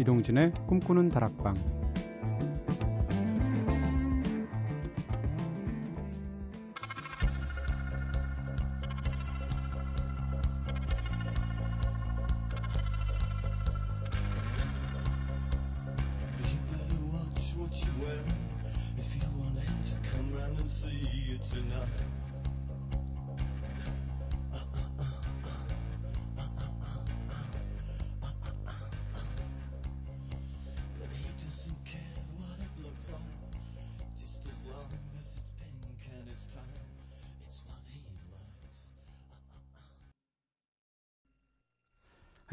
이동진의 꿈꾸는 다락방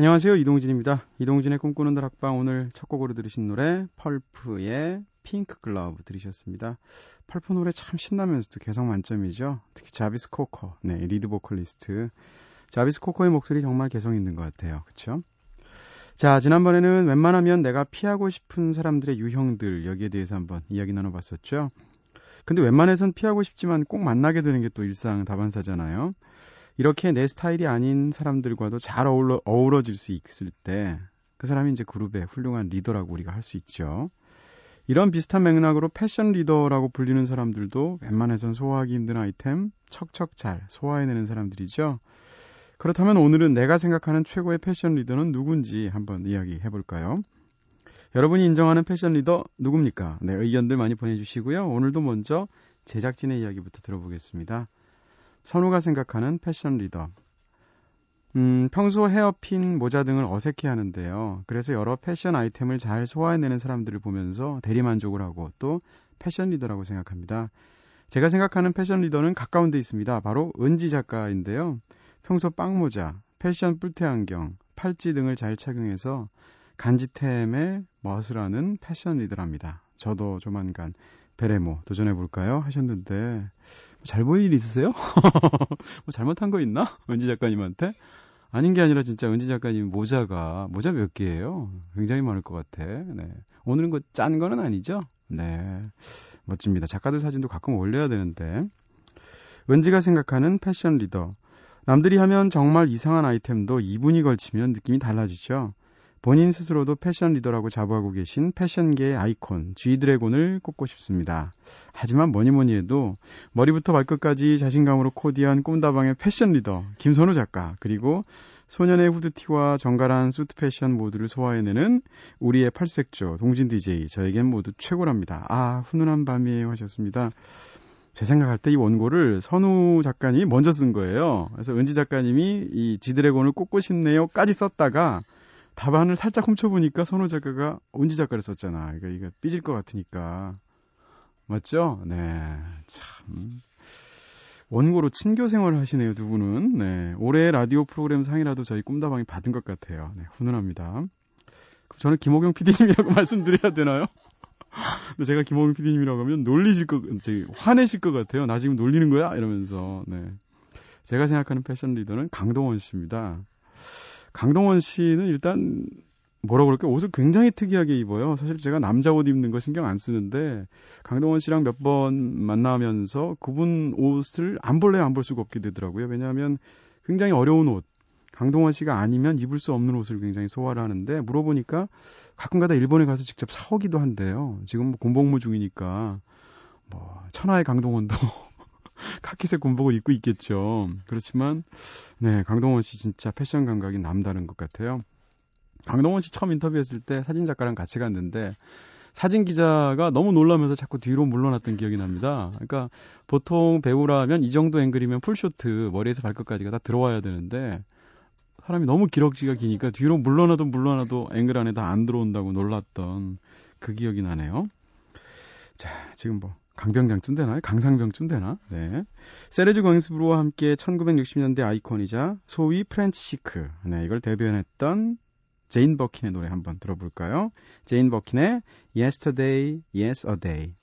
안녕하세요. 이동진입니다. 이동진의 꿈꾸는 다락방 오늘 첫 곡으로 들으신 노래 Pulp의 Pink Glove 들으셨습니다. 펄프 노래 참 신나면서도 개성 만점이죠. 특히 자비스 코커, 네, 리드 보컬리스트. 자비스 코커의 목소리 정말 개성 있는 것 같아요. 그쵸? 자, 지난번에는 웬만하면 내가 피하고 싶은 사람들의 유형들 여기에 대해서 한번 이야기 나눠봤었죠. 근데 웬만해선 피하고 싶지만 꼭 만나게 되는 게 또 일상 다반사잖아요. 이렇게 내 스타일이 아닌 사람들과도 잘 어울러, 어우러질 수 있을 때 그 사람이 이제 그룹의 훌륭한 리더라고 우리가 할 수 있죠. 이런 비슷한 맥락으로 패션 리더라고 불리는 사람들도 웬만해선 소화하기 힘든 아이템 척척 잘 소화해내는 사람들이죠. 그렇다면 오늘은 내가 생각하는 최고의 패션 리더는 누군지 한번 이야기해 볼까요? 여러분이 인정하는 패션 리더 누굽니까? 네, 의견들 많이 보내주시고요. 오늘도 먼저 제작진의 이야기부터 들어보겠습니다. 선우가 생각하는 패션 리더. 음, 평소 헤어핀, 모자 등을 어색해 하는데요. 그래서 여러 패션 아이템을 잘 소화해내는 사람들을 보면서 대리만족을 하고 또 패션 리더라고 생각합니다. 제가 생각하는 패션 리더는 가까운 데 있습니다. 바로 은지 작가인데요. 평소 빵모자, 패션 뿔테 안경, 팔찌 등을 잘 착용해서 간지템의 멋을 하는 패션 리더랍니다. 저도 조만간 베레모 도전해볼까요? 하셨는데, 잘 보일 일 있으세요? 뭐 잘못한 거 있나? 은지 작가님한테? 아닌 게 아니라 진짜 은지 작가님 모자가, 모자 몇 개예요? 굉장히 많을 것 같아. 네. 오늘은 그짠 거는 아니죠? 네. 멋집니다. 작가들 사진도 가끔 올려야 되는데. 은지가 생각하는 패션 리더. 남들이 하면 정말 이상한 아이템도 이분이 걸치면 느낌이 달라지죠. 본인 스스로도 패션 리더라고 자부하고 계신 패션계의 아이콘 G드래곤을 꼽고 싶습니다. 하지만 뭐니 뭐니 해도 머리부터 발끝까지 자신감으로 코디한 꿈다방의 패션 리더 김선우 작가 그리고 소년의 후드티와 정갈한 수트 패션 모두를 소화해내는 우리의 팔색조 동진 DJ 저에겐 모두 최고랍니다. 아 훈훈한 밤이에요 하셨습니다. 제 생각할 때 이 원고를 선우 작가님이 먼저 쓴 거예요. 그래서 은지 작가님이 이 지드래곤을 꼽고 싶네요까지 썼다가 답안을 살짝 훔쳐보니까 선호 작가가 온지 작가를 썼잖아. 그러니까 이거 삐질 것 같으니까. 맞죠? 네. 참. 원고로 친교 생활을 하시네요, 두 분은. 네. 올해 라디오 프로그램 상이라도 저희 꿈다방이 받은 것 같아요. 네. 훈훈합니다. 그럼 저는 김호경 PD님이라고 말씀드려야 되나요? 근데 제가 김호경 PD님이라고 하면 놀리실 것, 저기, 화내실 것 같아요. 나 지금 놀리는 거야? 이러면서. 네. 제가 생각하는 패션 리더는 강동원 씨입니다. 강동원 씨는 일단 뭐라고 그럴까 옷을 굉장히 특이하게 입어요. 사실 제가 남자 옷 입는 거 신경 안 쓰는데 강동원 씨랑 몇 번 만나면서 그분 옷을 안 볼래야 안볼 수가 없게 되더라고요. 왜냐하면 굉장히 어려운 옷. 강동원 씨가 아니면 입을 수 없는 옷을 굉장히 소화를 하는데 물어보니까 가끔가다 일본에 가서 직접 사오기도 한대요. 지금 뭐 군복무 중이니까 뭐 천하의 강동원도 카키색 군복을 입고 있겠죠. 그렇지만 네 강동원 씨 진짜 패션 감각이 남다른 것 같아요. 강동원 씨 처음 인터뷰했을 때 사진 작가랑 같이 갔는데 사진 기자가 너무 놀라면서 자꾸 뒤로 물러났던 기억이 납니다. 그러니까 보통 배우라면 이 정도 앵글이면 풀쇼트 머리에서 발끝까지가 다 들어와야 되는데 사람이 너무 기럭지가 기니까 뒤로 물러나도 물러나도 앵글 안에 다 안 들어온다고 놀랐던 그 기억이 나네요. 자, 지금 뭐 강병장쯤 되나요? 강상병쯤 되나? 네. 세르주 갱스부르와 함께 1960년대 아이콘이자 소위 French chic. 네, 이걸 대변했던 제인 버킨의 노래 한번 들어볼까요? 제인 버킨의 Yesterday, Yes a Day.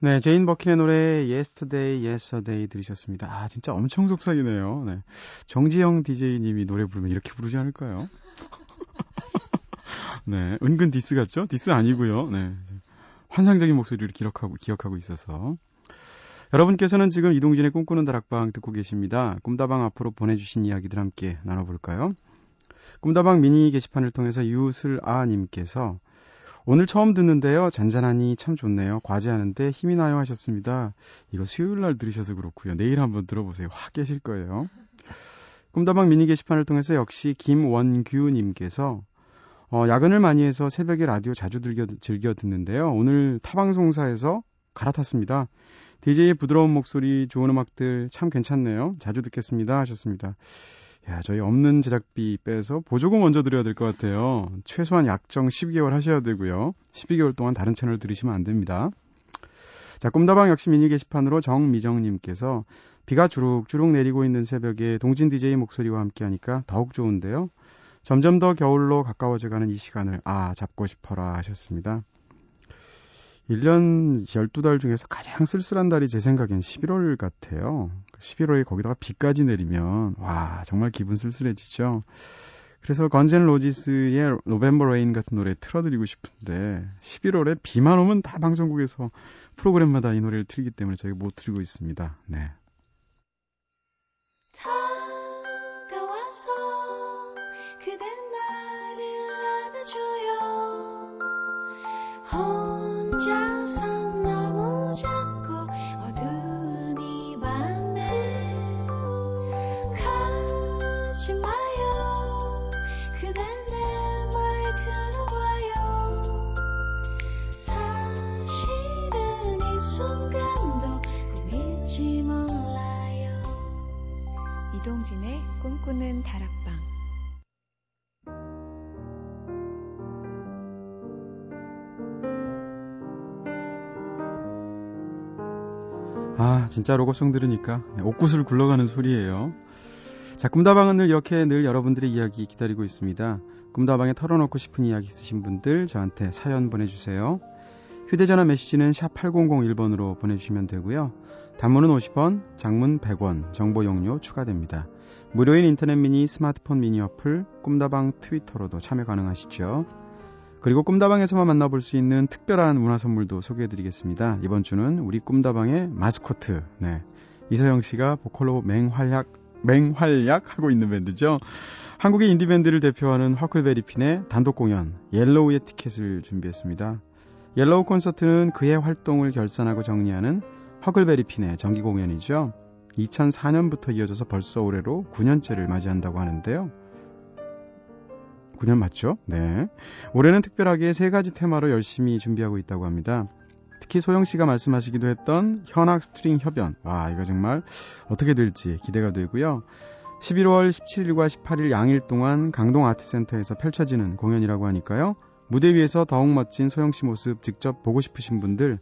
네, 제인 버킨의 노래 Yesterday Yes a Day 들으셨습니다. 아, 진짜 엄청 속삭이네요. 네. 정지영 DJ님이 노래 부르면 이렇게 부르지 않을까요? 네, 은근 디스 같죠? 디스 아니고요. 네. 환상적인 목소리를 기록하고 기억하고 있어서 여러분께서는 지금 이동진의 꿈꾸는 다락방 듣고 계십니다. 꿈다방 앞으로 보내주신 이야기들 함께 나눠볼까요? 꿈다방 미니 게시판을 통해서 유슬아님께서 오늘 처음 듣는데요. 잔잔하니 참 좋네요. 과제하는데 힘이 나요 하셨습니다. 이거 수요일 날 들으셔서 그렇고요. 내일 한번 들어보세요. 확 깨실 거예요. 꿈다방 미니 게시판을 통해서 역시 김원규님께서 어, 야근을 많이 해서 새벽에 라디오 자주 즐겨, 즐겨 듣는데요. 오늘 타방송사에서 갈아탔습니다. DJ의 부드러운 목소리, 좋은 음악들 참 괜찮네요. 자주 듣겠습니다. 하셨습니다. 야, 저희 없는 제작비 빼서 보조금 먼저 드려야 될 것 같아요. 최소한 약정 12개월 하셔야 되고요. 12개월 동안 다른 채널 들으시면 안 됩니다. 자, 꿈다방 역시 미니 게시판으로 정미정님께서 비가 주룩주룩 내리고 있는 새벽에 동진 DJ 목소리와 함께 하니까 더욱 좋은데요. 점점 더 겨울로 가까워져가는 이 시간을 아 잡고 싶어라 하셨습니다. 1년 12달 중에서 가장 쓸쓸한 달이 제 생각엔 11월 같아요. 11월에 거기다가 비까지 내리면 와 정말 기분 쓸쓸해지죠. 그래서 Guns N' Roses의 November Rain 같은 노래 틀어드리고 싶은데 11월에 비만 오면 다 방송국에서 프로그램마다 이 노래를 틀기 때문에 저희가 못 틀고 있습니다. 네. 혼 진짜 로고송 들으니까 옥구슬 굴러가는 소리예요. 자, 꿈다방은 늘 이렇게 늘 여러분들의 이야기 기다리고 있습니다. 꿈다방에 털어놓고 싶은 이야기 있으신 분들 저한테 사연 보내주세요. 휴대전화 메시지는 샵 8001번으로 보내주시면 되고요. 단문은 50원, 장문 100원, 정보 용료 추가됩니다. 무료인 인터넷 미니, 스마트폰 미니 어플, 꿈다방 트위터로도 참여 가능하시죠. 그리고 꿈다방에서만 만나볼 수 있는 특별한 문화 선물도 소개해드리겠습니다. 이번 주는 우리 꿈다방의 마스코트, 네. 이서영 씨가 보컬로 맹활약, 맹활약 하고 있는 밴드죠. 한국의 인디밴드를 대표하는 허클베리핀의 단독 공연, Yellow의 티켓을 준비했습니다. Yellow 콘서트는 그의 활동을 결산하고 정리하는 허클베리핀의 정기 공연이죠. 2004년부터 이어져서 벌써 올해로 9년째를 맞이한다고 하는데요. 9년 맞죠? 네. 올해는 특별하게 세 가지 테마로 열심히 준비하고 있다고 합니다. 특히 소영 씨가 말씀하시기도 했던 현악 string 협연. 와, 이거 정말 어떻게 될지 기대가 되고요. 11월 17일과 18일 양일 동안 강동 아트센터에서 펼쳐지는 공연이라고 하니까요. 무대 위에서 더욱 멋진 소영 씨 모습 직접 보고 싶으신 분들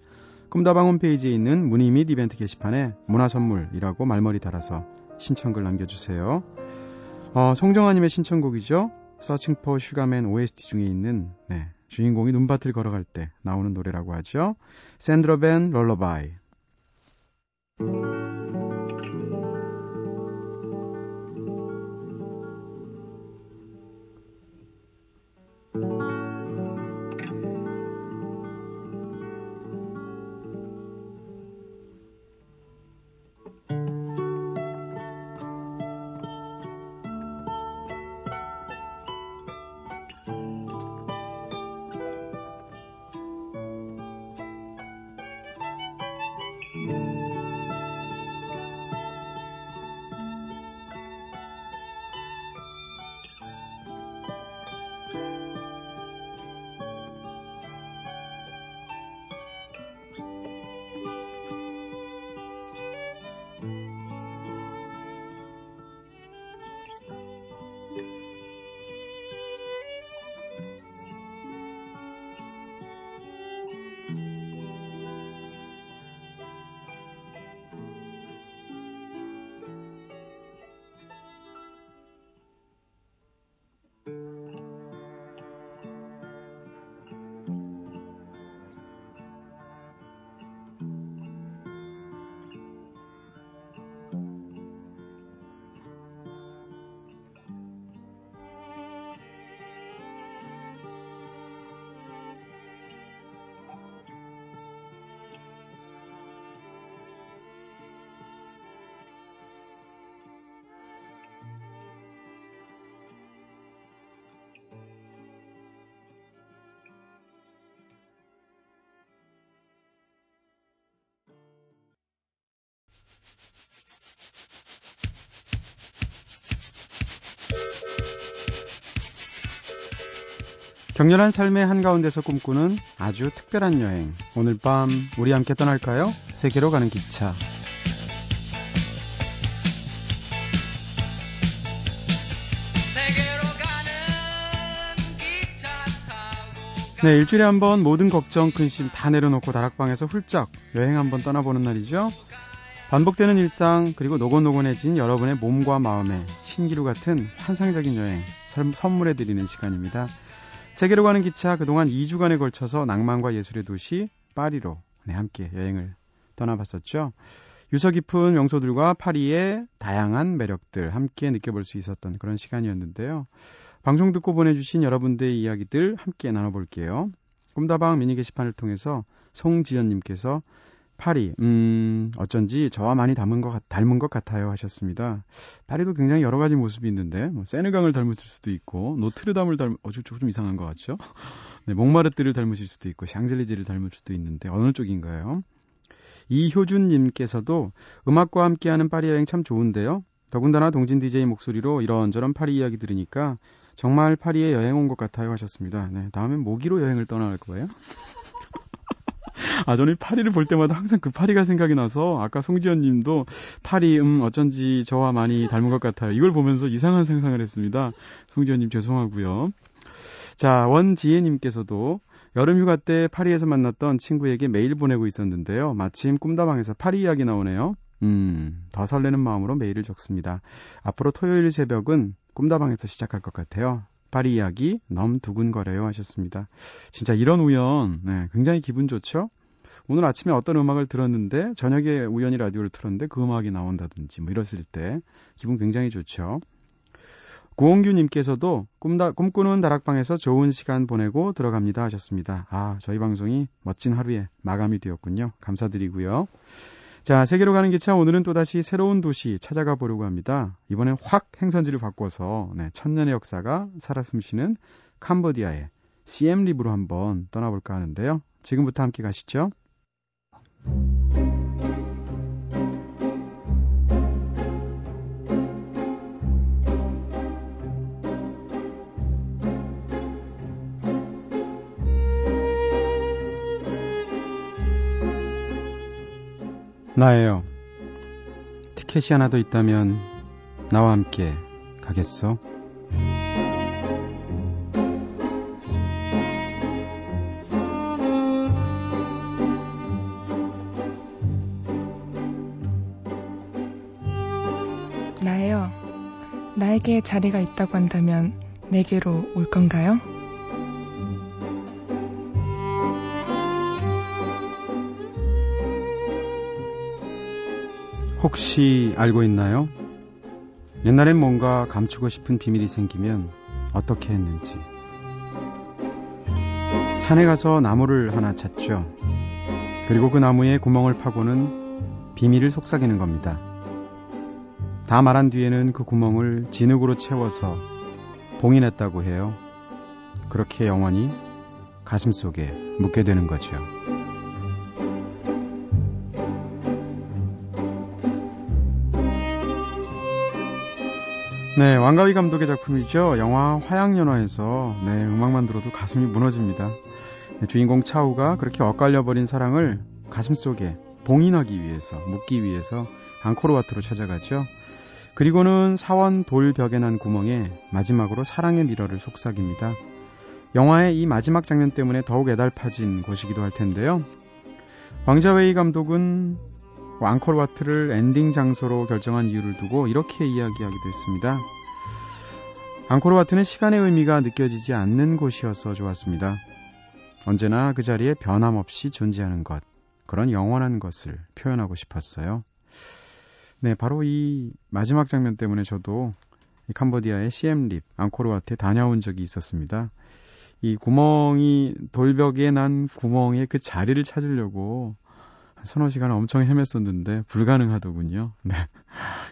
꿈다방 홈페이지에 있는 문의 및 이벤트 게시판에 문화 선물이라고 말머리 달아서 신청글 남겨주세요. 어, 송정아님의 신청곡이죠. Searching for Sugar Man OST 중에 있는 네, 주인공이 눈밭을 걸어갈 때 나오는 노래라고 하죠. 샌드러벤 롤러바이. 격렬한 삶의 한가운데서 꿈꾸는 아주 특별한 여행. 오늘 밤 우리 함께 떠날까요? 세계로 가는 기차. 네, 일주일에 한 번 모든 걱정, 근심 다 내려놓고 다락방에서 훌쩍 여행 한번 떠나보는 날이죠. 반복되는 일상, 그리고 노곤노곤해진 여러분의 몸과 마음에 신기루 같은 환상적인 여행 선물해드리는 시간입니다. 세계로 가는 기차 그동안 2주간에 걸쳐서 낭만과 예술의 도시 파리로 네, 함께 여행을 떠나봤었죠. 유서 깊은 명소들과 파리의 다양한 매력들 함께 느껴볼 수 있었던 그런 시간이었는데요. 방송 듣고 보내주신 여러분들의 이야기들 함께 나눠볼게요. 꿈다방 미니 게시판을 통해서 송지연님께서 파리, 음, 어쩐지 저와 많이 닮은 것, 닮은 것 같아요 하셨습니다. 파리도 굉장히 여러 가지 모습이 있는데, 뭐, 세느강을 닮으실 수도 있고, 노트르담을 닮, 어, 좀, 좀 이상한 것 같죠? 네, 몽마르트를 닮으실 수도 있고, 샹젤리제를 닮을 수도 있는데, 어느 쪽인가요? 이효준님께서도 음악과 함께하는 파리 여행 참 좋은데요. 더군다나 동진 DJ 목소리로 이런저런 파리 이야기 들으니까 정말 파리에 여행 온 것 같아요 하셨습니다. 네, 다음엔 모기로 여행을 떠날 거예요. 아, 저는 파리를 볼 때마다 항상 그 파리가 생각이 나서 아까 송지연 님도 파리, 음, 어쩐지 저와 많이 닮은 것 같아요. 이걸 보면서 이상한 상상을 했습니다. 송지연 님 죄송하고요. 자, 원지혜 님께서도 여름 휴가 때 파리에서 만났던 친구에게 메일 보내고 있었는데요. 마침 꿈다방에서 파리 이야기 나오네요. 음, 더 설레는 마음으로 메일을 적습니다. 앞으로 토요일 새벽은 꿈다방에서 시작할 것 같아요. 파리 이야기 너무 두근거려요 하셨습니다. 진짜 이런 우연, 네, 굉장히 기분 좋죠? 오늘 아침에 어떤 음악을 들었는데 저녁에 우연히 라디오를 틀었는데 그 음악이 나온다든지 뭐 이랬을 때 기분 굉장히 좋죠. 고홍규님께서도 꿈다, 꿈꾸는 다락방에서 좋은 시간 보내고 들어갑니다 하셨습니다. 아, 저희 방송이 멋진 하루에 마감이 되었군요. 감사드리고요. 자, 세계로 가는 기차 오늘은 또다시 새로운 도시 찾아가 보려고 합니다. 이번엔 확 행선지를 바꿔서 네, 천년의 역사가 살아 숨쉬는 캄보디아의 CM립으로 한번 떠나볼까 하는데요. 지금부터 함께 가시죠. 나예요. 티켓이 하나 더 있다면 나와 함께 가겠어? 나예요. 나에게 자리가 있다고 한다면 내게로 올 건가요? 혹시 알고 있나요? 옛날엔 뭔가 감추고 싶은 비밀이 생기면 어떻게 했는지. 산에 가서 나무를 하나 찾죠. 그리고 그 나무에 구멍을 파고는 비밀을 속삭이는 겁니다. 다 말한 뒤에는 그 구멍을 진흙으로 채워서 봉인했다고 해요. 그렇게 영원히 가슴 속에 묻게 되는 거죠. 네, 왕가위 감독의 작품이죠. 영화 화양연화에서 네, 음악만 들어도 가슴이 무너집니다. 네, 주인공 차우가 그렇게 엇갈려버린 사랑을 가슴 속에 봉인하기 위해서, 묻기 위해서 앙코르와트로 찾아가죠. 그리고는 사원 돌벽에 난 구멍에 마지막으로 사랑의 미러를 속삭입니다. 영화의 이 마지막 장면 때문에 더욱 애달파진 곳이기도 할 텐데요. 왕자웨이 감독은 앙코르와트를 엔딩 장소로 결정한 이유를 두고 이렇게 이야기하기도 했습니다. 앙코르와트는 시간의 의미가 느껴지지 않는 곳이어서 좋았습니다. 언제나 그 자리에 변함없이 존재하는 것, 그런 영원한 것을 표현하고 싶었어요. 네, 바로 이 마지막 장면 때문에 저도 이 캄보디아의 시엠립, 앙코르와트에 다녀온 적이 있었습니다. 이 구멍이 돌벽에 난 구멍의 그 자리를 찾으려고 서너 시간 엄청 헤맸었는데 불가능하더군요. 네.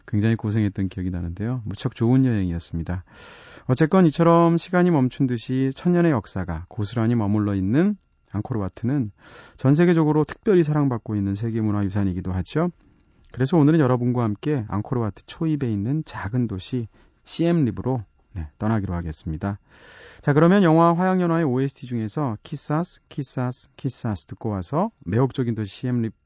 굉장히 고생했던 기억이 나는데요. 무척 좋은 여행이었습니다. 어쨌건 이처럼 시간이 멈춘 듯이 천년의 역사가 고스란히 머물러 있는 앙코르와트는 전 세계적으로 특별히 사랑받고 있는 세계문화유산이기도 하죠. 그래서 오늘은 여러분과 함께 앙코르와트 초입에 있는 작은 도시 시엠립으로 네, 떠나기로 하겠습니다. 자, 그러면 영화 화양연화의 OST 중에서 Quizás, Quizás, Quizás 듣고 와서 매혹적인 도시 시엠립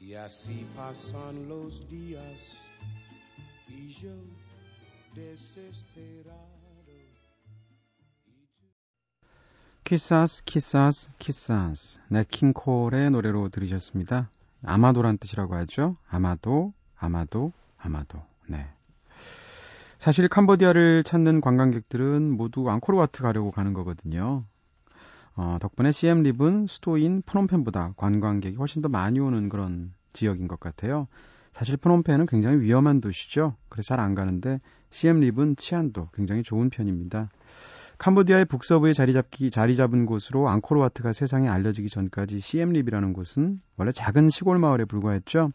Y así pasan los días y yo desesperado. Quizás Quizás Quizás 냇킹콜의 노래로 들으셨습니다. 아마도란 뜻이라고 하죠. 아마도 아마도 아마도 네. 사실 캄보디아를 찾는 관광객들은 모두 앙코르와트 가려고 가는 거거든요. 어, 덕분에 CM립은 수도인 프놈펜보다 관광객이 훨씬 더 많이 오는 그런 지역인 것 같아요. 사실 프놈펜은 굉장히 위험한 도시죠. 그래서 잘 안 가는데 CM립은 치안도 굉장히 좋은 편입니다. 캄보디아의 북서부에 자리 잡기 자리 잡은 곳으로 앙코르와트가 세상에 알려지기 전까지 시엠립이라는 곳은 원래 작은 시골 마을에 불과했죠.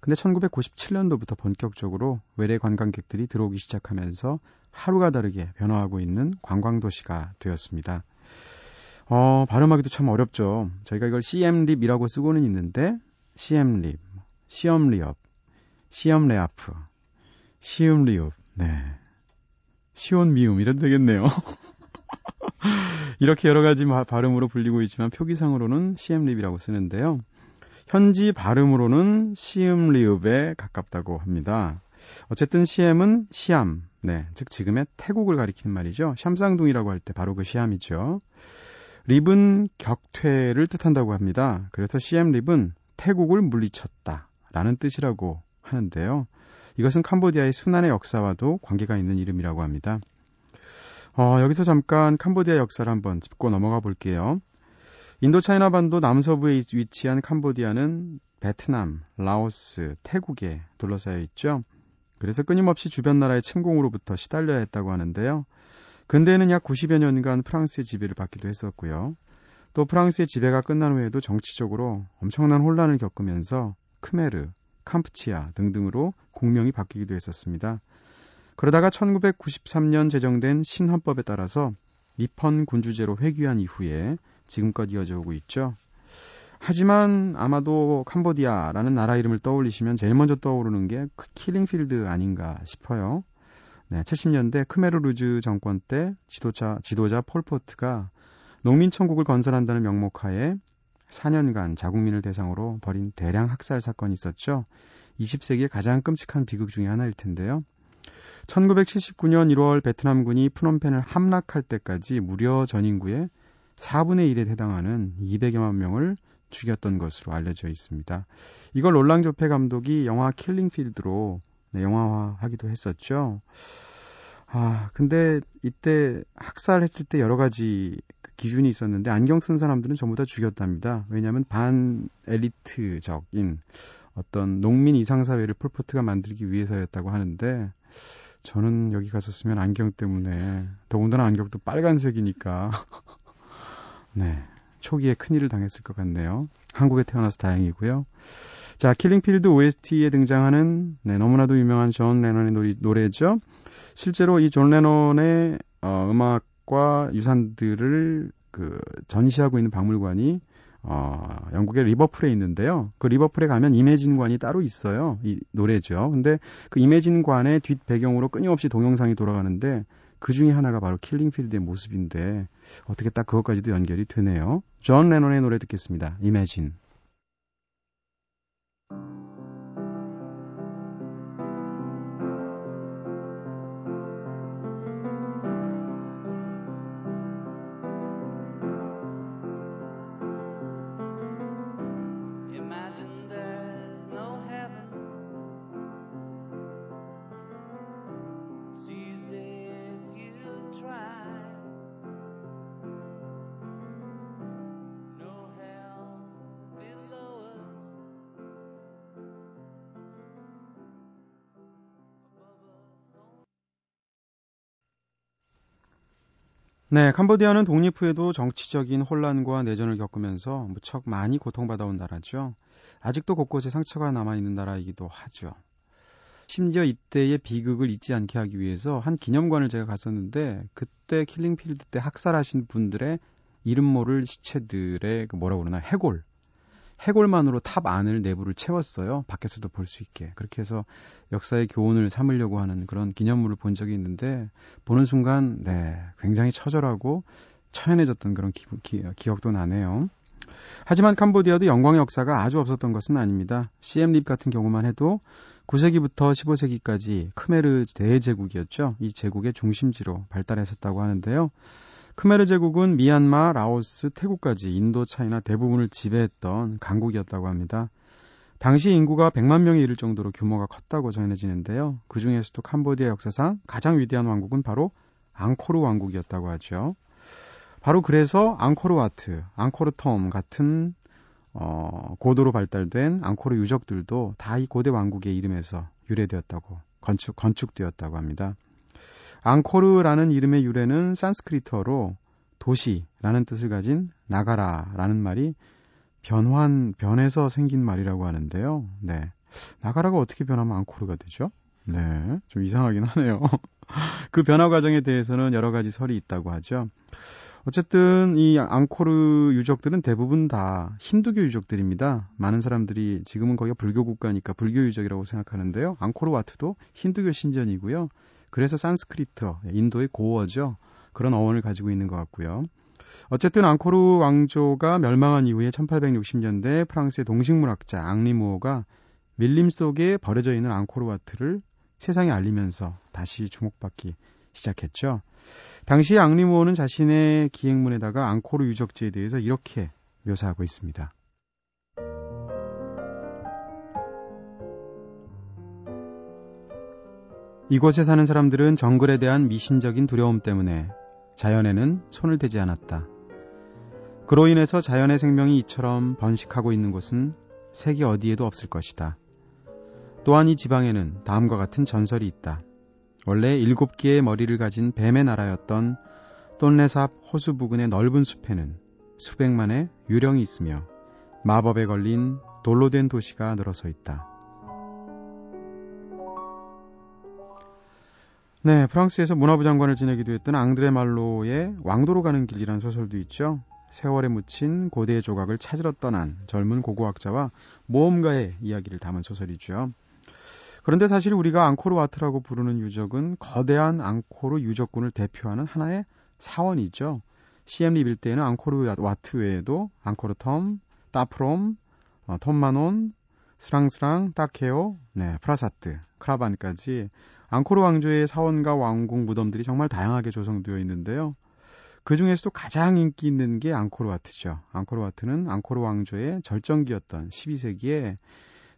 근데 1997년도부터 본격적으로 외래 관광객들이 들어오기 시작하면서 하루가 다르게 변화하고 있는 관광 도시가 되었습니다. 어, 발음하기도 참 어렵죠. 저희가 이걸 CM립이라고 쓰고는 있는데 CM립, 시엄리업, 시엄레아프, 시움리읍, 네. 시온 미움 이래도 되겠네요. 이렇게 여러 가지 발음으로 불리고 있지만 표기상으로는 시엠립이라고 쓰는데요. 현지 발음으로는 시음리읍에 가깝다고 합니다. 어쨌든 시엠은 시암, 네, 즉 지금의 태국을 가리키는 말이죠. 샴쌍둥이라고 할 때 바로 그 시암이죠. 립은 격퇴를 뜻한다고 합니다. 그래서 시엠립은 태국을 물리쳤다 라는 뜻이라고 하는데요. 이것은 캄보디아의 순환의 역사와도 관계가 있는 이름이라고 합니다. 어, 여기서 잠깐 캄보디아 역사를 한번 짚고 넘어가 볼게요. 인도 차이나 반도 남서부에 위치한 캄보디아는 베트남, 라오스, 태국에 둘러싸여 있죠. 그래서 끊임없이 주변 나라의 침공으로부터 시달려야 했다고 하는데요. 근대에는 약 90여 년간 프랑스의 지배를 받기도 했었고요. 또 프랑스의 지배가 끝난 후에도 정치적으로 엄청난 혼란을 겪으면서 크메르, 캄프치아 등등으로 공명이 바뀌기도 했었습니다. 그러다가 1993년 제정된 신헌법에 따라서 리펀 군주제로 회귀한 이후에 지금껏 이어져 오고 있죠. 하지만 아마도 캄보디아라는 나라 이름을 떠올리시면 제일 먼저 떠오르는 게 킬링필드 아닌가 싶어요. 네, 70년대 크메르루즈 정권 때 지도자 지도자 폴포트가 농민 천국을 건설한다는 명목하에 4년간 자국민을 대상으로 벌인 대량 학살 사건이 있었죠. 20세기의 가장 끔찍한 비극 중의 하나일 텐데요. 1979년 1월 베트남군이 프놈펜을 함락할 때까지 무려 전 인구의 4분의 1에 해당하는 200여만 명을 죽였던 것으로 알려져 있습니다. 이걸 롤랑 조페 감독이 영화 킬링필드로 네, 영화화하기도 했었죠. 아, 근데 이때 학살했을 때 여러 가지 그 기준이 있었는데 안경 쓴 사람들은 전부 다 죽였답니다. 왜냐하면 반 엘리트적인 어떤 농민 이상 사회를 폴포트가 만들기 위해서였다고 하는데 저는 여기 갔었으면 안경 때문에 더군다나 안경도 빨간색이니까 네 초기에 큰 일을 당했을 것 같네요. 한국에 태어나서 다행이고요. 자, 킬링필드 OST에 등장하는 네, 너무나도 유명한 존 레논의 노래, 노래죠. 실제로 이 존 레논의 어, 음악과 유산들을 그 전시하고 있는 박물관이 어, 영국의 리버풀에 있는데요. 그 리버풀에 가면 Imagine관이 따로 있어요. 이 노래죠. 근데 그 Imagine관의 뒷 배경으로 끊임없이 동영상이 돌아가는데 그 중에 하나가 바로 킬링필드의 모습인데 어떻게 딱 그것까지도 연결이 되네요. 존 레논의 노래 듣겠습니다. Imagine. 네, 캄보디아는 독립 후에도 정치적인 혼란과 내전을 겪으면서 무척 많이 고통받아온 나라죠. 아직도 곳곳에 상처가 남아있는 나라이기도 하죠. 심지어 이때의 비극을 잊지 않게 하기 위해서 한 기념관을 제가 갔었는데 그때 킬링필드 때 학살하신 분들의 이름 모를 시체들의 그 뭐라 그러나 해골 해골만으로 탑 안을 내부를 채웠어요. 밖에서도 볼 수 있게. 그렇게 해서 역사의 교훈을 삼으려고 하는 그런 기념물을 본 적이 있는데 보는 순간 네 굉장히 처절하고 처연해졌던 그런 기, 기, 기억도 나네요. 하지만 캄보디아도 영광의 역사가 아주 없었던 것은 아닙니다. 시엠립 같은 경우만 해도 9세기부터 15세기까지 크메르 대제국이었죠. 이 제국의 중심지로 발달했었다고 하는데요. 크메르 제국은 미얀마, 라오스, 태국까지 인도 차이나 대부분을 지배했던 강국이었다고 합니다. 당시 인구가 100만 명에 이를 정도로 규모가 컸다고 전해지는데요. 그 중에서도 캄보디아 역사상 가장 위대한 왕국은 바로 앙코르 왕국이었다고 하죠. 바로 그래서 앙코르 와트, 앙코르 텀 같은 어, 고도로 발달된 앙코르 유적들도 다 이 고대 왕국의 이름에서 유래되었다고 건축 건축되었다고 합니다. 앙코르라는 이름의 유래는 산스크리트어로 도시라는 뜻을 가진 나가라라는 말이 변환 변해서 생긴 말이라고 하는데요. 네. 나가라가 어떻게 변하면 앙코르가 되죠? 네. 좀 이상하긴 하네요. 그 변화 과정에 대해서는 여러 가지 설이 있다고 하죠. 어쨌든 이 앙코르 유적들은 대부분 다 힌두교 유적들입니다. 많은 사람들이 지금은 거기가 불교 국가니까 불교 유적이라고 생각하는데요. 앙코르 와트도 힌두교 신전이고요. 그래서 산스크리트어, 인도의 고어죠. 그런 어원을 가지고 있는 것 같고요. 어쨌든 앙코르 왕조가 멸망한 이후에 1860년대 프랑스의 동식물학자 앙리무어가 밀림 속에 버려져 있는 앙코르 와트를 세상에 알리면서 다시 주목받기 시작했죠. 당시 앙리무어는 자신의 기행문에다가 앙코르 유적지에 대해서 이렇게 묘사하고 있습니다. 이곳에 사는 사람들은 정글에 대한 미신적인 두려움 때문에 자연에는 손을 대지 않았다. 그로 인해서 자연의 생명이 이처럼 번식하고 있는 곳은 세계 어디에도 없을 것이다. 또한 이 지방에는 다음과 같은 전설이 있다. 원래 일곱 개의 머리를 가진 뱀의 나라였던 똔레삽 호수 부근의 넓은 숲에는 수백만의 유령이 있으며 마법에 걸린 돌로 된 도시가 늘어서 있다. 네, 프랑스에서 문화부 장관을 지내기도 했던 앙드레 말로의 왕도로 가는 길이라는 소설도 있죠. 세월에 묻힌 고대의 조각을 찾으러 떠난 젊은 고고학자와 모험가의 이야기를 담은 소설이죠. 그런데 사실 우리가 앙코르 와트라고 부르는 유적은 거대한 앙코르 유적군을 대표하는 하나의 사원이죠. 시엠립 일대에는 앙코르 와트 외에도 앙코르 톰, 따프롬, 어, 톰마논, 스라스랑, 따케오, 네, 프라사트, 크라반까지 앙코르 왕조의 사원과 왕궁 무덤들이 정말 다양하게 조성되어 있는데요. 그 중에서도 가장 인기 있는 게 앙코르 와트죠. 앙코르 와트는 앙코르 왕조의 절정기였던 12세기에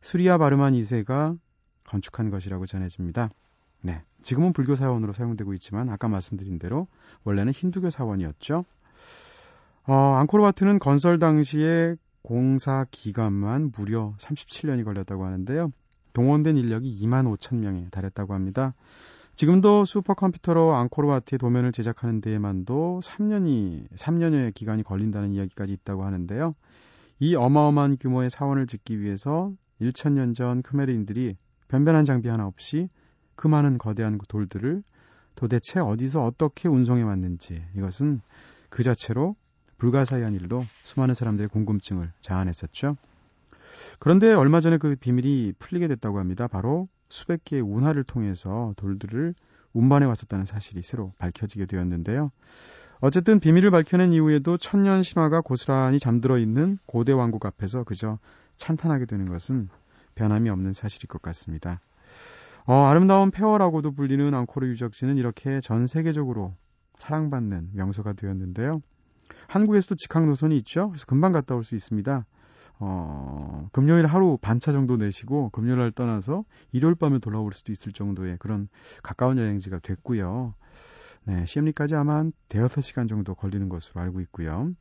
수리아 바르만 2세가 건축한 것이라고 전해집니다. 네. 지금은 불교 사원으로 사용되고 있지만 아까 말씀드린 대로 원래는 힌두교 사원이었죠. 어, 앙코르 와트는 건설 당시에 공사 기간만 무려 37년이 걸렸다고 하는데요. 동원된 인력이 2만 5천 명에 달했다고 합니다. 지금도 슈퍼컴퓨터로 앙코르와트의 도면을 제작하는 데에만도 3년이 3년여의 기간이 걸린다는 이야기까지 있다고 하는데요. 이 어마어마한 규모의 사원을 짓기 위해서 1천년 전 크메르인들이 변변한 장비 하나 없이 그 많은 거대한 돌들을 도대체 어디서 어떻게 운송해 왔는지 이것은 그 자체로 불가사의한 일로 수많은 사람들의 궁금증을 자아냈었죠. 그런데 얼마 전에 그 비밀이 풀리게 됐다고 합니다. 바로 수백 개의 운하를 통해서 돌들을 운반해 왔었다는 사실이 새로 밝혀지게 되었는데요. 어쨌든 비밀을 밝혀낸 이후에도 천년 신화가 고스란히 잠들어 있는 고대 왕국 앞에서 그저 찬탄하게 되는 것은 변함이 없는 사실일 것 같습니다. 어, 아름다운 폐허라고도 불리는 앙코르 유적지는 이렇게 전 세계적으로 사랑받는 명소가 되었는데요. 한국에서도 직항 노선이 있죠. 그래서 금방 갔다 올 수 있습니다. 어, 금요일 하루 반차 정도 내시고 금요일 날 떠나서 일요일 밤에 돌아올 수도 있을 정도의 그런 가까운 여행지가 됐고요. 네, 시엠리까지 아마 한 대여섯 시간 정도 걸리는 것으로 알고 있고요.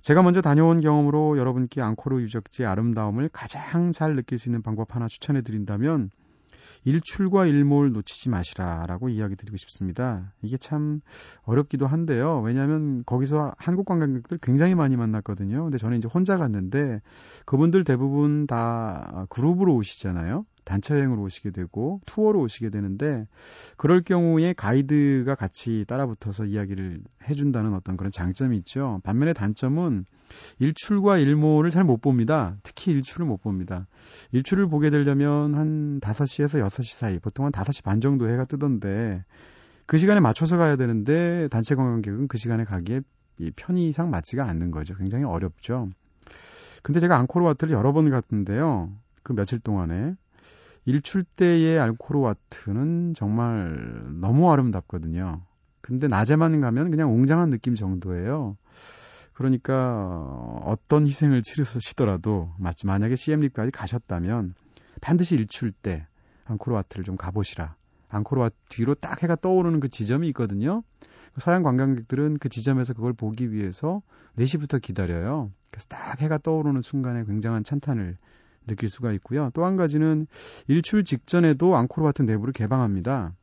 제가 먼저 다녀온 경험으로 여러분께 앙코르 유적지의 아름다움을 가장 잘 느낄 수 있는 방법 하나 추천해 드린다면 일출과 일몰 놓치지 마시라라고 이야기 드리고 싶습니다. 이게 참 어렵기도 한데요. 왜냐하면 거기서 한국 관광객들 굉장히 많이 만났거든요. 근데 저는 이제 혼자 갔는데 그분들 대부분 다 그룹으로 오시잖아요. 단체 여행으로 오시게 되고 투어로 오시게 되는데 그럴 경우에 가이드가 같이 따라붙어서 이야기를 해준다는 어떤 그런 장점이 있죠. 반면에 단점은 일출과 일몰을 잘 못 봅니다. 특히 일출을 못 봅니다. 일출을 보게 되려면 한 5시에서 6시 사이, 보통 한 5시 반 정도 해가 뜨던데 그 시간에 맞춰서 가야 되는데 단체 관광객은 그 시간에 가기에 편의상 맞지가 않는 거죠. 굉장히 어렵죠. 근데 제가 앙코르와트를 여러 번 갔는데요. 그 며칠 동안에 일출 때의 알코르와트는 정말 너무 아름답거든요. 근데 낮에만 가면 그냥 웅장한 느낌 정도예요. 그러니까 어떤 희생을 치르시더라도 마치 만약에 CM립까지 가셨다면 반드시 일출 때 앙코르와트를 좀 가보시라. 앙코르와트 뒤로 딱 해가 떠오르는 그 지점이 있거든요. 서양 관광객들은 그 지점에서 그걸 보기 위해서 4시부터 기다려요. 그래서 딱 해가 떠오르는 순간에 굉장한 찬탄을 느낄 수가 있고요. 또 한 가지는 일출 직전에도 앙코르와트 내부를 개방합니다.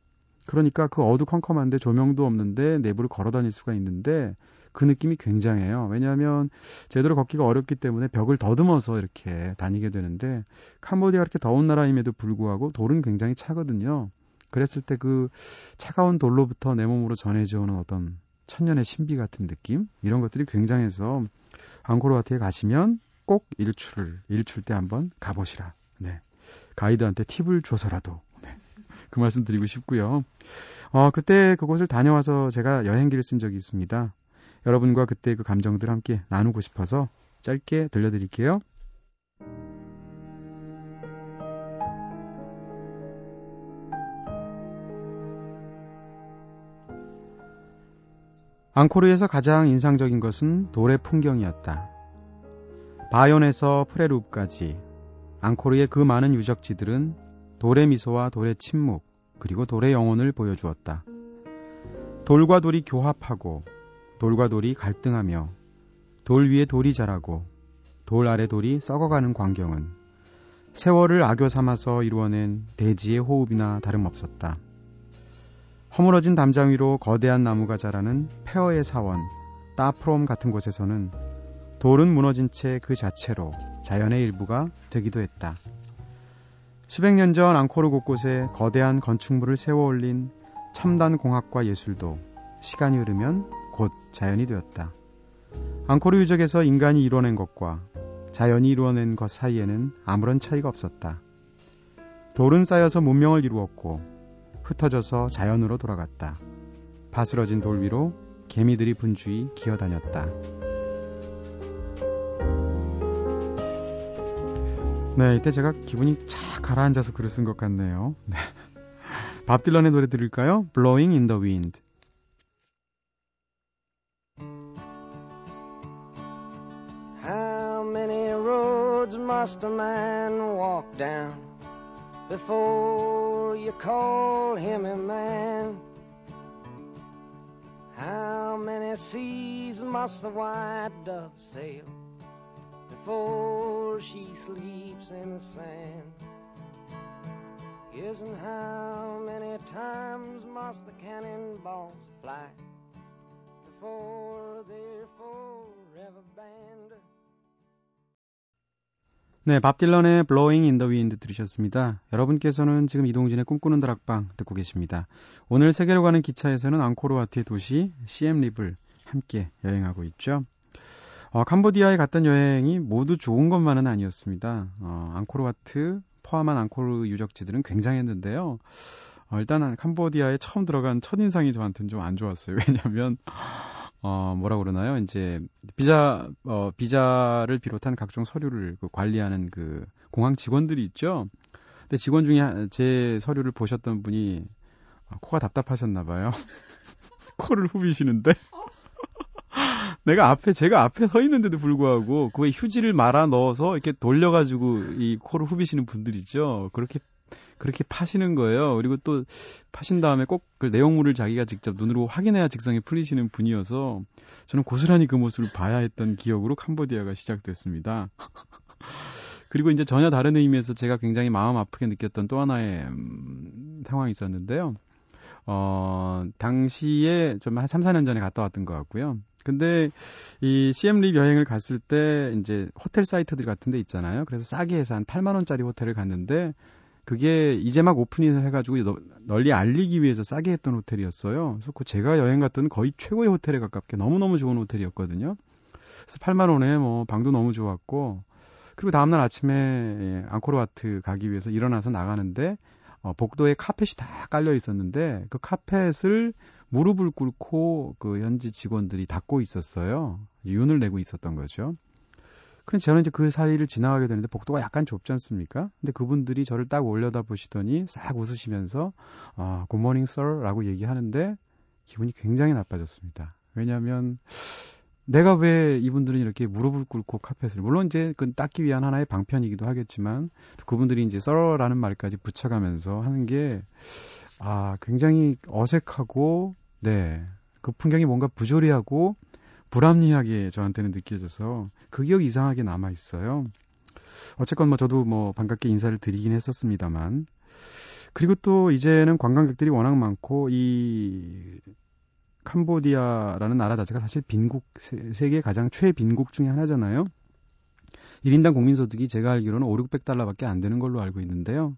그러니까 그 어두컴컴한데 조명도 없는데 내부를 걸어 다닐 수가 있는데 그 느낌이 굉장해요. 왜냐하면 제대로 걷기가 어렵기 때문에 벽을 더듬어서 이렇게 다니게 되는데 캄보디아가 이렇게 더운 나라임에도 불구하고 돌은 굉장히 차거든요. 그랬을 때 그 차가운 돌로부터 내 몸으로 전해져 오는 어떤 천년의 신비 같은 느낌 이런 것들이 굉장해서 앙코르와트에 가시면 꼭 일출을 일출 때 한번 가보시라. 네. 가이드한테 팁을 줘서라도 네. 그 말씀 드리고 싶고요. 어, 그때 그곳을 다녀와서 제가 여행기를 쓴 적이 있습니다. 여러분과 그때 그 감정들 함께 나누고 싶어서 짧게 들려드릴게요. 앙코르에서 가장 인상적인 것은 돌의 풍경이었다. 바이온에서 프레룹까지 앙코르의 그 많은 유적지들은 돌의 미소와 돌의 침묵 그리고 돌의 영혼을 보여주었다. 돌과 돌이 교합하고 돌과 돌이 갈등하며 돌 위에 돌이 자라고 돌 아래 돌이 썩어가는 광경은 세월을 악교 삼아서 이루어낸 대지의 호흡이나 다름없었다. 허물어진 담장 위로 거대한 나무가 자라는 페어의 사원 따프롬 같은 곳에서는 돌은 무너진 채 그 자체로 자연의 일부가 되기도 했다. 수백 년 전 앙코르 곳곳에 거대한 건축물을 세워 올린 첨단 공학과 예술도 시간이 흐르면 곧 자연이 되었다. 앙코르 유적에서 인간이 이뤄낸 것과 자연이 이루어낸 것 사이에는 아무런 차이가 없었다. 돌은 쌓여서 문명을 이루었고 흩어져서 자연으로 돌아갔다. 바스러진 돌 위로 개미들이 분주히 기어다녔다. 네, 이때 제가 기분이 착 가라앉아서 글을 쓴 것 같네요. 네. 밥 딜런의 노래 들을까요? Blowing in the Wind. How many roads must a man walk down before you call him a man? How many seas must the white dove sail? Before she sleeps in the sand. And how many times must the cannonballs fly before they're forever banned? 네, 밥 딜런의 Blowing in the Wind 들으셨습니다. 여러분께서는 지금 이동진의 꿈꾸는 다락방 듣고 계십니다. 오늘 세계로 가는 기차에서는 앙코르와트의 도시 시엠립을 함께 여행하고 있죠. 어, 캄보디아에 갔던 여행이 모두 좋은 것만은 아니었습니다. 어, 앙코르와트 포함한 앙코르 유적지들은 굉장했는데요. 어, 일단 캄보디아에 처음 들어간 첫인상이 저한테는 좀 안 좋았어요. 왜냐하면 어, 뭐라 그러나요? 이제 비자 어, 비자를 비롯한 각종 서류를 그 관리하는 그 공항 직원들이 있죠. 근데 직원 중에 제 서류를 보셨던 분이 어, 코가 답답하셨나 봐요. 코를 후비시는데 내가 앞에 제가 앞에 서 있는데도 불구하고 그에 휴지를 말아 넣어서 이렇게 돌려가지고 이 코를 후비시는 분들 있죠. 그렇게 그렇게 파시는 거예요. 그리고 또 파신 다음에 꼭 그 내용물을 자기가 직접 눈으로 확인해야 직성이 풀리시는 분이어서 저는 고스란히 그 모습을 봐야 했던 기억으로 캄보디아가 시작됐습니다. 그리고 이제 전혀 다른 의미에서 제가 굉장히 마음 아프게 느꼈던 또 하나의 음, 상황이 있었는데요. 어, 당시에 좀 한 3, 4년 전에 갔다 왔던 것 같고요. 근데 이 CM립 여행을 갔을 때 이제 호텔 사이트들 같은 데 있잖아요. 그래서 싸게 해서 한 8만 원짜리 호텔을 갔는데 그게 이제 막 오픈을 해가지고 널리 알리기 위해서 싸게 했던 호텔이었어요. 그래서 그 제가 여행 갔던 거의 최고의 호텔에 가깝게 너무너무 좋은 호텔이었거든요. 그래서 8만 원에 뭐 방도 너무 좋았고 그리고 다음날 아침에 예, 앙코르와트 가기 위해서 일어나서 나가는데 어, 복도에 카펫이 다 깔려 있었는데 그 카펫을 무릎을 꿇고 그 현지 직원들이 닦고 있었어요. 윤을 내고 있었던 거죠. 그래서 저는 이제 그 사이를 지나가게 되는데 복도가 약간 좁지 않습니까? 근데 그분들이 저를 딱 올려다 보시더니 싹 웃으시면서 아, 굿모닝 썰라고 얘기하는데 기분이 굉장히 나빠졌습니다. 왜냐하면 내가 왜 이분들은 이렇게 무릎을 꿇고 카펫을 물론 이제 그건 닦기 위한 하나의 방편이기도 하겠지만 그분들이 이제 썰어라는 말까지 붙여가면서 하는 게 아, 굉장히 어색하고 네. 그 풍경이 뭔가 부조리하고 불합리하게 저한테는 느껴져서 그 기억이 이상하게 남아 있어요. 어쨌건 뭐 저도 뭐 반갑게 인사를 드리긴 했었습니다만 그리고 또 이제는 관광객들이 워낙 많고 이 캄보디아라는 나라 자체가 사실 빈국 세계 가장 최빈국 중의 하나잖아요. 1인당 국민소득이 제가 알기로는 5, 600달러밖에 안 되는 걸로 알고 있는데요.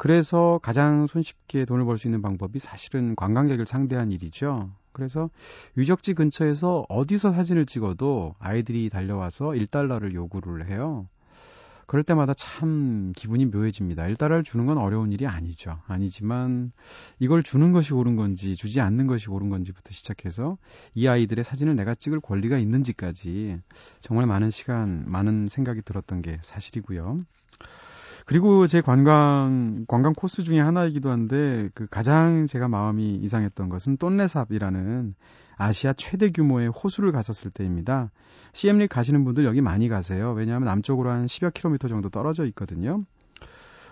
그래서 가장 손쉽게 돈을 벌 수 있는 방법이 사실은 관광객을 상대한 일이죠. 그래서 유적지 근처에서 어디서 사진을 찍어도 아이들이 달려와서 1달러를 요구를 해요. 그럴 때마다 참 기분이 묘해집니다. 1달러를 주는 건 어려운 일이 아니죠. 아니지만 이걸 주는 것이 옳은 건지 주지 않는 것이 옳은 건지부터 시작해서 이 아이들의 사진을 내가 찍을 권리가 있는지까지 정말 많은 시간, 많은 생각이 들었던 게 사실이고요. 그리고 제 관광 관광 코스 중에 하나이기도 한데 그 가장 제가 마음이 이상했던 것은 똔레삽이라는 아시아 최대 규모의 호수를 갔었을 때입니다. CM리 가시는 분들 여기 많이 가세요. 왜냐하면 남쪽으로 한 10여 킬로미터 정도 떨어져 있거든요.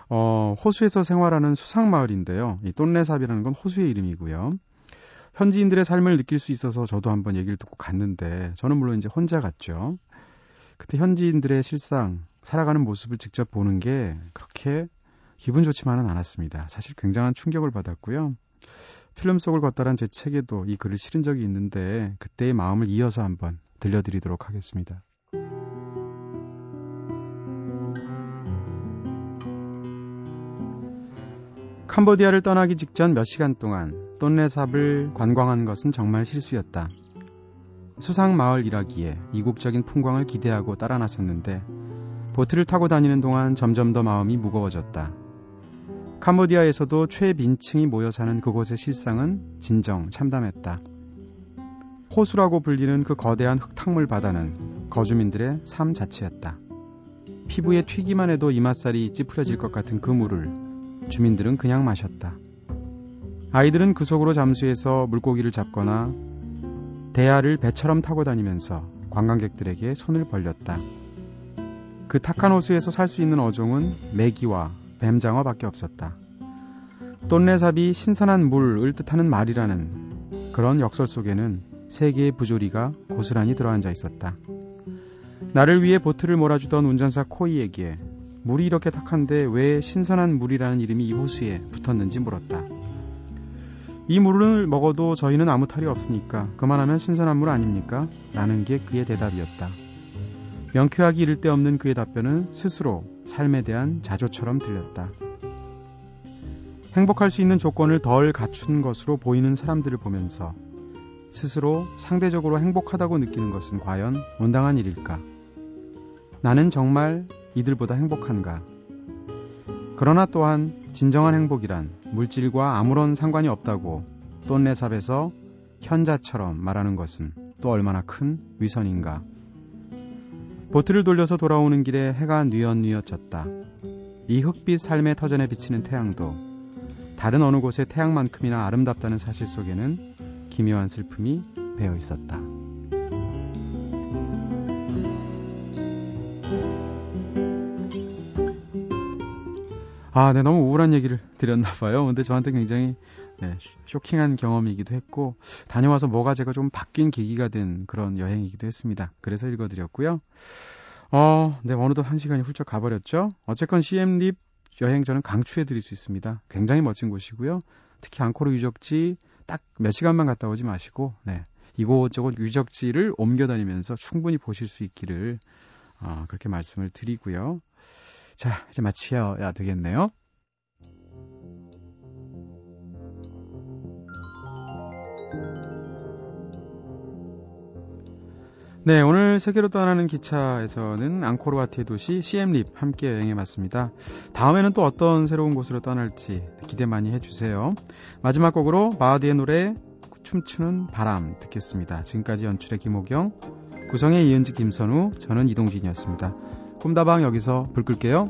어, 호수에서 생활하는 수상 마을인데요. 이 똔레삽이라는 건 호수의 이름이고요. 현지인들의 삶을 느낄 수 있어서 저도 한번 얘기를 듣고 갔는데 저는 물론 이제 혼자 갔죠. 그때 현지인들의 실상, 살아가는 모습을 직접 보는 게 그렇게 기분 좋지만은 않았습니다. 사실 굉장한 충격을 받았고요. 필름 속을 걷다란 제 책에도 이 글을 실은 적이 있는데 그때의 마음을 이어서 한번 들려드리도록 하겠습니다. 캄보디아를 떠나기 직전 몇 시간 동안 똔레삽을 관광한 것은 정말 실수였다. 수상 마을이라기에 이국적인 풍광을 기대하고 따라 나섰는데 보트를 타고 다니는 동안 점점 더 마음이 무거워졌다. 캄보디아에서도 최민층이 모여 사는 그곳의 실상은 진정 참담했다. 호수라고 불리는 그 거대한 흙탕물 바다는 거주민들의 삶 자체였다. 피부에 튀기만 해도 이맛살이 찌푸려질 것 같은 그 물을 주민들은 그냥 마셨다. 아이들은 그 속으로 잠수해서 물고기를 잡거나 대야를 배처럼 타고 다니면서 관광객들에게 손을 벌렸다. 그 탁한 호수에서 살 수 있는 어종은 메기와 뱀장어밖에 없었다. 똔레삽이 신선한 물을 뜻하는 말이라는 그런 역설 속에는 세계의 부조리가 고스란히 들어앉아 있었다. 나를 위해 보트를 몰아주던 운전사 코이에게 물이 이렇게 탁한데 왜 신선한 물이라는 이름이 이 호수에 붙었는지 물었다. 이 물을 먹어도 저희는 아무 탈이 없으니까 그만하면 신선한 물 아닙니까? 라는 게 그의 대답이었다. 명쾌하기 이를 데 없는 그의 답변은 스스로 삶에 대한 자조처럼 들렸다. 행복할 수 있는 조건을 덜 갖춘 것으로 보이는 사람들을 보면서 스스로 상대적으로 행복하다고 느끼는 것은 과연 온당한 일일까? 나는 정말 이들보다 행복한가? 그러나 또한 진정한 행복이란 물질과 아무런 상관이 없다고 똔레삽에서 현자처럼 말하는 것은 또 얼마나 큰 위선인가? 보트를 돌려서 돌아오는 길에 해가 뉘엿뉘엿 졌다. 이 흑빛 삶의 터전에 비치는 태양도 다른 어느 곳의 태양만큼이나 아름답다는 사실 속에는 기묘한 슬픔이 배어 있었다. 아, 네, 너무 우울한 얘기를 드렸나 봐요. 근데 저한테 굉장히 네, 쇼킹한 경험이기도 했고 다녀와서 뭐가 제가 좀 바뀐 계기가 된 그런 여행이기도 했습니다. 그래서 읽어드렸고요. 어, 네, 어느덧 한 시간이 훌쩍 가버렸죠? 어쨌건 CM립 여행 저는 강추해 드릴 수 있습니다. 굉장히 멋진 곳이고요. 특히 앙코르 유적지 딱 몇 시간만 갔다 오지 마시고, 네. 이곳저곳 유적지를 옮겨 다니면서 충분히 보실 수 있기를, 어, 그렇게 말씀을 드리고요. 자, 이제 마치야 되겠네요. 네, 오늘 세계로 떠나는 기차에서는 앙코르와트의 도시 시엠립 함께 여행해 봤습니다. 다음에는 또 어떤 새로운 곳으로 떠날지 기대 많이 해주세요. 마지막 곡으로 마하디의 노래 춤추는 바람 듣겠습니다. 지금까지 연출의 김호경, 구성의 이은지 김선우, 저는 이동진이었습니다. 꿈다방 여기서 불 끌게요.